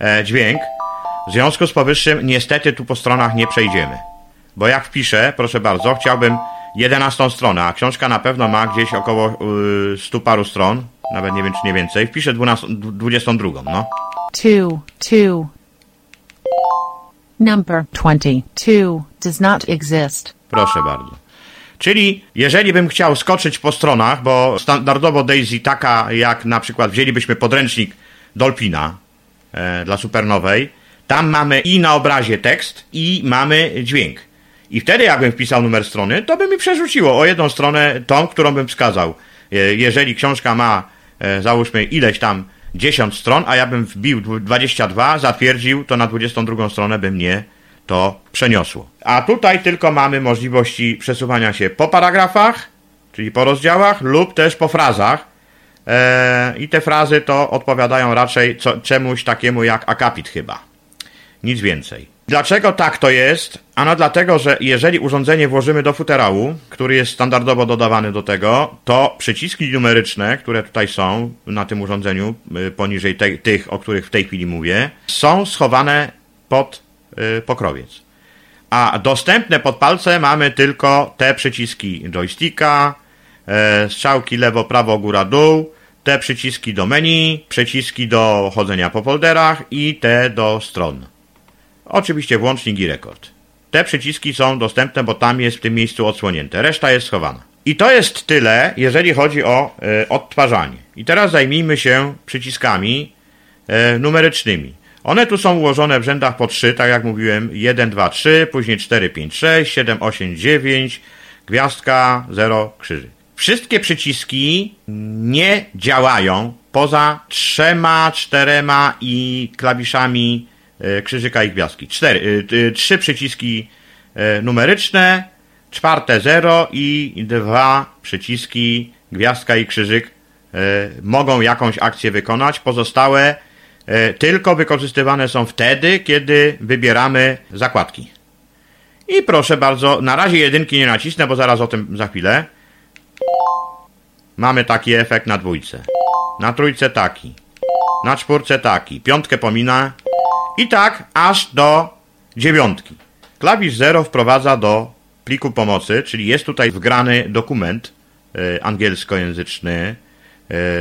S2: e, dźwięk. W związku z powyższym niestety tu po stronach nie przejdziemy. Bo jak wpiszę, proszę bardzo, chciałbym 11 stronę, a książka na pewno ma gdzieś około y, 100 paru stron, nawet nie wiem czy nie więcej. Wpiszę 12, 22, no.
S3: 2. 2. Number 22 does not exist.
S2: Proszę bardzo. Czyli jeżeli bym chciał skoczyć po stronach, bo standardowo Daisy taka jak na przykład wzięlibyśmy podręcznik Dolpina e, dla supernowej, tam mamy i na obrazie tekst i mamy dźwięk. I wtedy jakbym wpisał numer strony, to by mi przerzuciło o jedną stronę tą, którą bym wskazał. E, jeżeli książka ma e, załóżmy ileś tam 10 stron, a ja bym wbił dwu- 22, zatwierdził, to na 22 stronę by mnie to przeniosło. A tutaj tylko mamy możliwości przesuwania się po paragrafach, czyli po rozdziałach, lub też po frazach. Eee, I te frazy to odpowiadają raczej co, czemuś takiemu jak akapit chyba. Nic więcej. Dlaczego tak to jest? Ano dlatego, że jeżeli urządzenie włożymy do futerału, który jest standardowo dodawany do tego, to przyciski numeryczne, które tutaj są na tym urządzeniu, y, poniżej te, tych, o których w tej chwili mówię, są schowane pod y, pokrowiec. A dostępne pod palce mamy tylko te przyciski joysticka, e, strzałki lewo, prawo, góra, dół, te przyciski do menu, przyciski do chodzenia po folderach i te do stron. Oczywiście włącznik i rekord. Te przyciski są dostępne, bo tam jest w tym miejscu odsłonięte. Reszta jest schowana. I to jest tyle, jeżeli chodzi o e, odtwarzanie. I teraz zajmijmy się przyciskami e, numerycznymi. One tu są ułożone w rzędach po 3, tak jak mówiłem, 1, 2, 3, później 4, 5, 6, 7, 8, 9, gwiazdka, 0, krzyżyk. Wszystkie przyciski nie działają poza trzema, czterema i klawiszami krzyżyka i gwiazdki. Cztery, e, e, trzy przyciski numeryczne, czwarte 0 i dwa przyciski gwiazdka i krzyżyk mogą jakąś akcję wykonać. Pozostałe tylko wykorzystywane są wtedy, kiedy wybieramy zakładki. I proszę bardzo, na razie jedynki nie nacisnę, bo zaraz o tym za chwilę. Mamy taki efekt na dwójce. Na trójce taki. Na czwórce taki. Piątkę pomina. I tak aż do dziewiątki. Klawisz 0 wprowadza do pliku pomocy, czyli jest tutaj wgrany dokument y, angielskojęzyczny,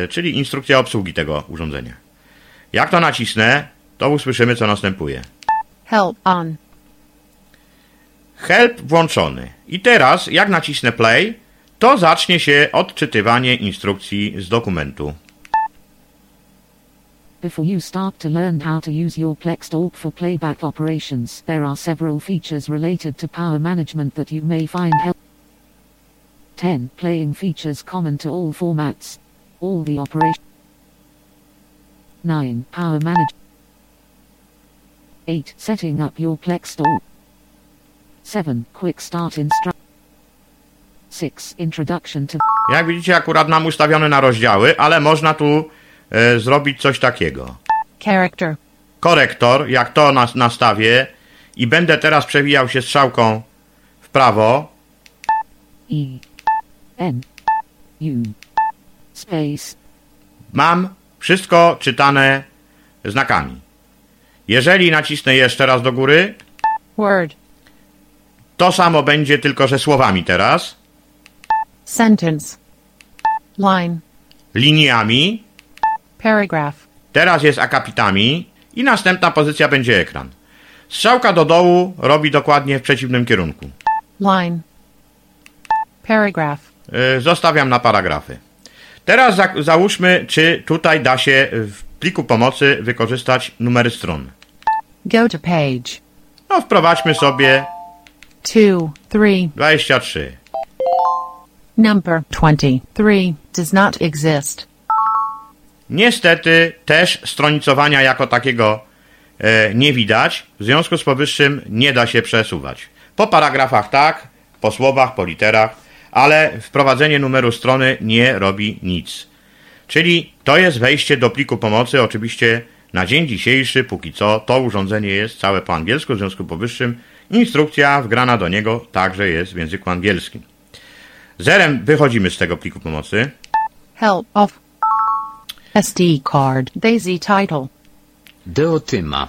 S2: y, czyli instrukcja obsługi tego urządzenia. Jak to nacisnę, to usłyszymy, co następuje.
S3: Help on.
S2: Help włączony. I teraz, jak nacisnę play, to zacznie się odczytywanie instrukcji z dokumentu.
S4: Before you start to learn how to use your Plextalk for playback operations, there are several features related to power management that you may find helpful. 10. Playing features common to all formats. All the operation. 9. Power management. 8. Setting up your Plextalk. 7. Quick start instruction. 6. Introduction to
S2: Jak widzicie, akurat mam ustawione na rozdziały, ale można tu e, zrobić coś takiego.
S3: Character.
S2: Korektor, jak to nas, nastawię i będę teraz przewijał się strzałką w prawo,
S4: E N U space
S2: mam wszystko czytane znakami. Jeżeli nacisnę jeszcze raz do góry,
S3: Word.
S2: to samo będzie tylko, że słowami teraz,
S3: Sentence. Line.
S2: liniami,
S3: Paragraph.
S2: teraz jest akapitami i następna pozycja będzie ekran. Strzałka do dołu robi dokładnie w przeciwnym kierunku.
S3: Line. Paragraph.
S2: Y, Zostawiam na paragrafy. Teraz za, załóżmy, czy tutaj da się w pliku pomocy wykorzystać numery stron.
S3: Go to page.
S2: No, wprowadźmy sobie
S3: 2, 3.
S2: 23.
S3: Number 23 does not exist.
S2: Niestety też stronicowania jako takiego e, nie widać, w związku z powyższym nie da się przesuwać. Po paragrafach tak, po słowach, po literach, ale wprowadzenie numeru strony nie robi nic. Czyli to jest wejście do pliku pomocy, oczywiście na dzień dzisiejszy, póki co, to urządzenie jest całe po angielsku, w związku z powyższym instrukcja wgrana do niego także jest w języku angielskim. Zerem wychodzimy z tego pliku pomocy.
S3: Help off. SD card. Daisy title.
S6: Deotyma.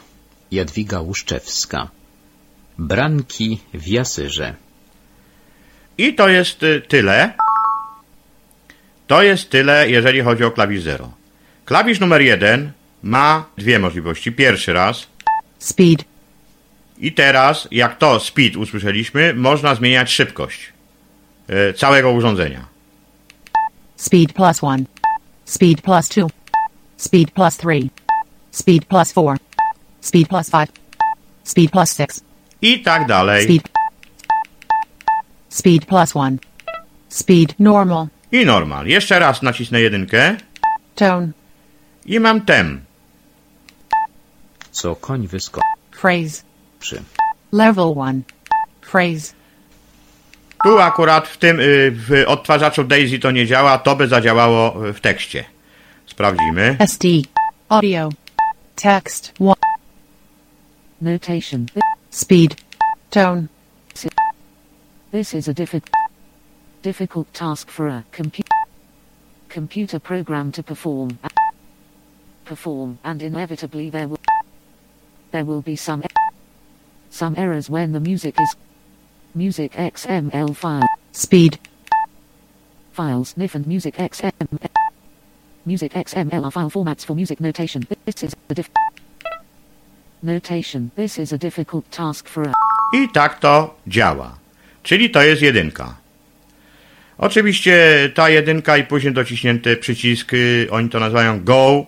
S6: Jadwiga Łuszczewska. Branki w Jasyrze.
S2: I to jest y, tyle. To jest tyle, jeżeli chodzi o klawisz 0. Klawisz numer 1 ma dwie możliwości. Pierwszy raz
S3: Speed.
S2: i teraz, jak to speed usłyszeliśmy, można zmieniać szybkość y, całego urządzenia.
S3: Speed plus 1. Speed plus 2. Speed plus 3. Speed plus 4. Speed plus 5. Speed plus 6.
S2: I tak dalej.
S3: Speed. Speed plus 1. Speed normal.
S2: I normal. Jeszcze raz nacisnę jedynkę
S3: Tone.
S2: i mam tem.
S6: Co koń wyskoczy.
S3: Phrase. Level 1. Phrase.
S2: Tu akurat w tym y, w odtwarzaczu Daisy to nie działa, to by zadziałało y, w tekście. Sprawdzimy.
S3: SD. Audio. Text. 1.
S4: notation
S3: Speed. Tone.
S4: This is a diffi- difficult task for a compu- computer program to perform. Perform, and inevitably there will there will be some some errors when the music is music XML file
S3: Speed.
S4: files NIF and music XML music XML are file formats for music notation. This is a diff- notation. This is a difficult task for a
S2: I tak to działa. Czyli to jest jedynka. Oczywiście ta jedynka i później dociśnięty przycisk, y, oni to nazywają Go,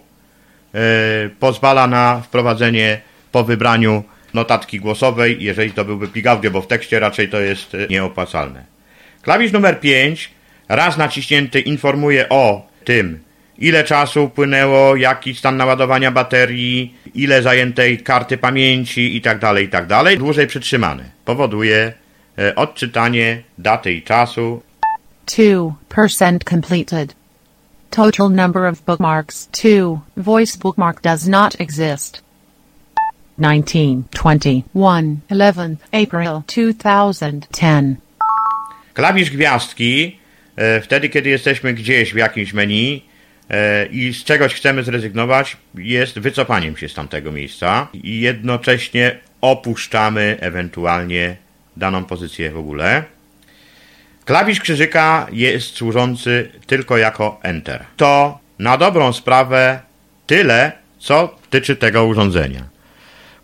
S2: y, pozwala na wprowadzenie po wybraniu notatki głosowej, jeżeli to byłby plik audio, bo w tekście raczej to jest y, nieopłacalne. Klawisz numer 5, raz naciśnięty, informuje o tym, ile czasu upłynęło, jaki stan naładowania baterii, ile zajętej karty pamięci itd., itd. Dłużej przytrzymany. Powoduje e, odczytanie daty i czasu.
S3: 2% completed. Total number of bookmarks 2. Voice bookmark does not exist. 19, 21, 11, April 2010.
S2: Klawisz gwiazdki, e, wtedy kiedy jesteśmy gdzieś w jakimś menu e, i z czegoś chcemy zrezygnować, jest wycofaniem się z tamtego miejsca i jednocześnie opuszczamy ewentualnie daną pozycję w ogóle. Klawisz krzyżyka jest służący tylko jako Enter. To na dobrą sprawę tyle, co tyczy tego urządzenia.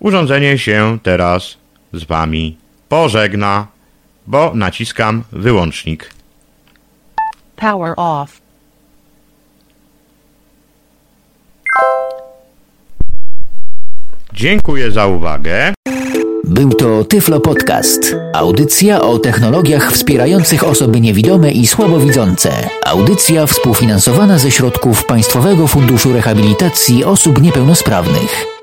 S2: Urządzenie się teraz z Wami pożegna, bo naciskam wyłącznik.
S3: Power off.
S2: Dziękuję za uwagę.
S1: Był to Tyflo Podcast. Audycja o technologiach wspierających osoby niewidome i słabowidzące. Audycja współfinansowana ze środków Państwowego Funduszu Rehabilitacji Osób Niepełnosprawnych.